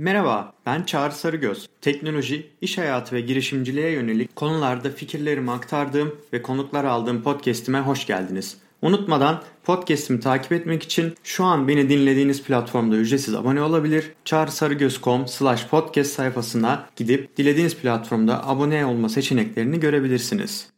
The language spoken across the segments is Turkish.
Merhaba, ben Çağrı Sarıgöz. Teknoloji, iş hayatı ve girişimciliğe yönelik konularda fikirlerimi aktardığım ve konuklar aldığım podcast'ime hoş geldiniz. Unutmadan podcast'imi takip etmek için şu an beni dinlediğiniz platformda ücretsiz abone olabilir. çağrısarıgöz.com slash podcast sayfasına gidip dilediğiniz platformda abone olma seçeneklerini görebilirsiniz.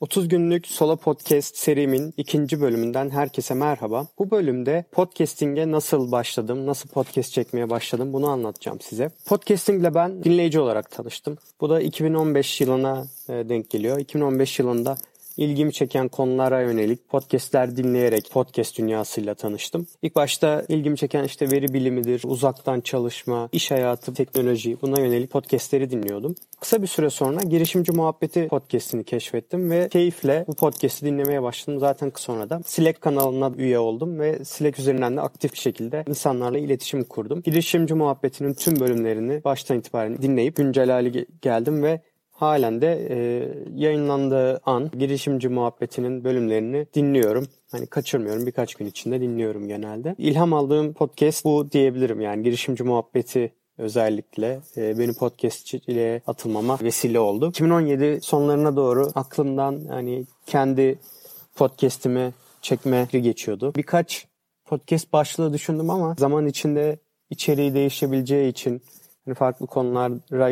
30 günlük solo podcast serimin ikinci bölümünden herkese merhaba. Bu bölümde podcasting'e nasıl başladım, nasıl podcast çekmeye başladım bunu anlatacağım size. Podcasting ile ben dinleyici olarak tanıştım. Bu da 2015 yılına e, denk geliyor. 2015 yılında ilgimi çeken konulara yönelik podcastler dinleyerek podcast dünyasıyla tanıştım. İlk başta ilgimi çeken işte veri bilimidir, uzaktan çalışma, iş hayatı, teknoloji buna yönelik podcastleri dinliyordum. Kısa bir süre sonra girişimci muhabbeti podcastini keşfettim ve keyifle bu podcast'i dinlemeye başladım. Zaten sonra da Slack kanalına üye oldum ve Slack üzerinden de aktif bir şekilde insanlarla iletişim kurdum. Girişimci muhabbetinin tüm bölümlerini baştan itibaren dinleyip güncel hale geldim ve halen de e, yayınlandığı an girişimci muhabbetinin bölümlerini dinliyorum. Hani kaçırmıyorum birkaç gün içinde dinliyorum genelde. İlham aldığım podcast bu diyebilirim yani girişimci muhabbeti özellikle e, benim podcastçiliğe atılmama vesile oldu. 2017 sonlarına doğru aklımdan hani kendi podcast'imi çekme geçiyordu. Birkaç podcast başlığı düşündüm ama zaman içinde içeriği değişebileceği için farklı konulara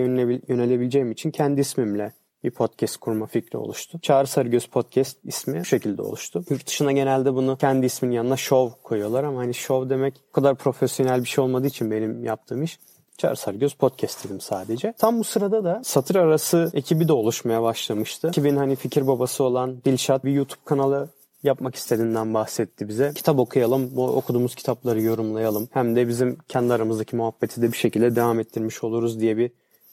yönelebileceğim için kendi ismimle bir podcast kurma fikri oluştu. Çağrı Sarıgöz Podcast ismi bu şekilde oluştu. Yurt dışına genelde bunu kendi ismin yanına show koyuyorlar ama hani show demek o kadar profesyonel bir şey olmadığı için benim yaptığım iş Çağrı Sarıgöz Podcast dedim sadece. Tam bu sırada da satır arası ekibi de oluşmaya başlamıştı. Ekibin hani fikir babası olan Dilşat bir YouTube kanalı yapmak istediğinden bahsetti bize. Kitap okuyalım, bu okuduğumuz kitapları yorumlayalım. Hem de bizim kendi aramızdaki muhabbeti de bir şekilde devam ettirmiş oluruz diye bir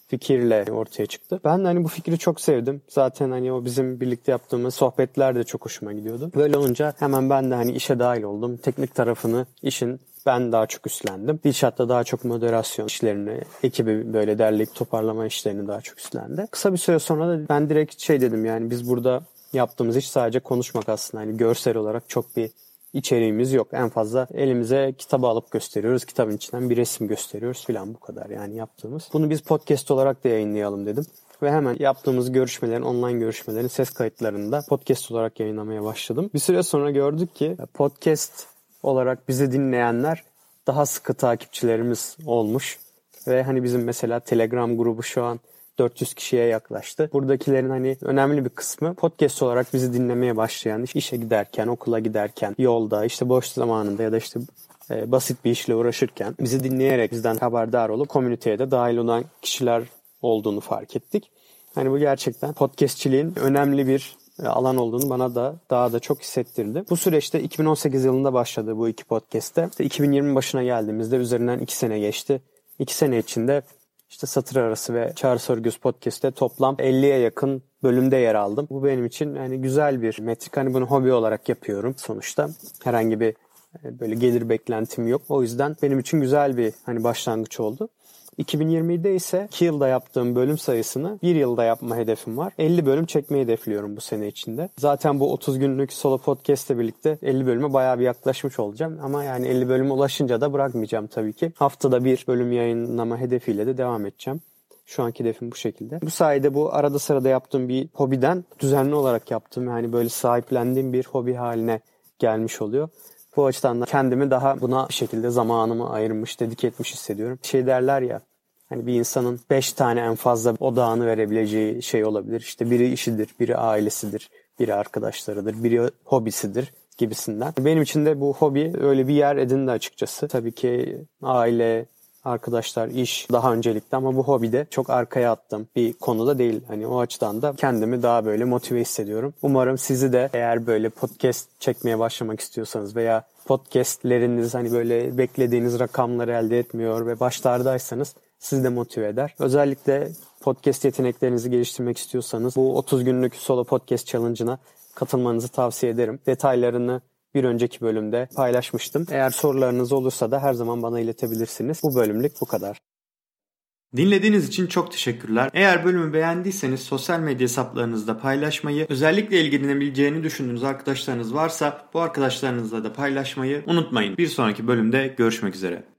fikirle ortaya çıktı. Ben de hani bu fikri çok sevdim. Zaten hani o bizim birlikte yaptığımız sohbetler de çok hoşuma gidiyordu. Böyle olunca hemen ben de hani işe dahil oldum. Teknik tarafını işin ben daha çok üstlendim. Dilşat'ta daha çok moderasyon işlerini, ekibi böyle derleyip toparlama işlerini daha çok üstlendi. Kısa bir süre sonra da ben direkt şey dedim yani biz burada yaptığımız iş sadece konuşmak aslında. Yani görsel olarak çok bir içeriğimiz yok. En fazla elimize kitabı alıp gösteriyoruz. Kitabın içinden bir resim gösteriyoruz filan bu kadar yani yaptığımız. Bunu biz podcast olarak da yayınlayalım dedim. Ve hemen yaptığımız görüşmelerin, online görüşmelerin ses kayıtlarını da podcast olarak yayınlamaya başladım. Bir süre sonra gördük ki podcast olarak bizi dinleyenler daha sıkı takipçilerimiz olmuş. Ve hani bizim mesela Telegram grubu şu an 400 kişiye yaklaştı. Buradakilerin hani önemli bir kısmı podcast olarak bizi dinlemeye başlayan, işe giderken, okula giderken, yolda, işte boş zamanında ya da işte e, basit bir işle uğraşırken bizi dinleyerek bizden haberdar olup komüniteye de dahil olan kişiler olduğunu fark ettik. Hani bu gerçekten podcastçiliğin önemli bir e, alan olduğunu bana da daha da çok hissettirdi. Bu süreçte 2018 yılında başladı bu iki podcast'te. İşte 2020 başına geldiğimizde üzerinden iki sene geçti. İki sene içinde işte satır arası ve Çağrı Sorgüz Podcast'te toplam 50'ye yakın bölümde yer aldım. Bu benim için yani güzel bir metrik. Hani bunu hobi olarak yapıyorum sonuçta. Herhangi bir e, böyle gelir beklentim yok. O yüzden benim için güzel bir hani başlangıç oldu. 2020'de ise 2 yılda yaptığım bölüm sayısını 1 yılda yapma hedefim var. 50 bölüm çekmeyi hedefliyorum bu sene içinde. Zaten bu 30 günlük solo podcast ile birlikte 50 bölüme bayağı bir yaklaşmış olacağım. Ama yani 50 bölüme ulaşınca da bırakmayacağım tabii ki. Haftada bir bölüm yayınlama hedefiyle de devam edeceğim. Şu anki hedefim bu şekilde. Bu sayede bu arada sırada yaptığım bir hobiden düzenli olarak yaptığım yani böyle sahiplendiğim bir hobi haline gelmiş oluyor. Bu açıdan da kendimi daha buna bir şekilde zamanımı ayırmış, dedik etmiş hissediyorum. Şey derler ya Hani bir insanın beş tane en fazla odağını verebileceği şey olabilir. İşte biri işidir, biri ailesidir, biri arkadaşlarıdır, biri hobisidir gibisinden. Benim için de bu hobi öyle bir yer edindi açıkçası. Tabii ki aile, arkadaşlar, iş daha öncelikli ama bu hobide çok arkaya attım bir konuda değil. Hani o açıdan da kendimi daha böyle motive hissediyorum. Umarım sizi de eğer böyle podcast çekmeye başlamak istiyorsanız veya podcastleriniz hani böyle beklediğiniz rakamları elde etmiyor ve başlardaysanız sizi de motive eder. Özellikle podcast yeteneklerinizi geliştirmek istiyorsanız bu 30 günlük solo podcast challenge'ına katılmanızı tavsiye ederim. Detaylarını bir önceki bölümde paylaşmıştım. Eğer sorularınız olursa da her zaman bana iletebilirsiniz. Bu bölümlük bu kadar. Dinlediğiniz için çok teşekkürler. Eğer bölümü beğendiyseniz sosyal medya hesaplarınızda paylaşmayı, özellikle ilgilenebileceğini düşündüğünüz arkadaşlarınız varsa bu arkadaşlarınızla da paylaşmayı unutmayın. Bir sonraki bölümde görüşmek üzere.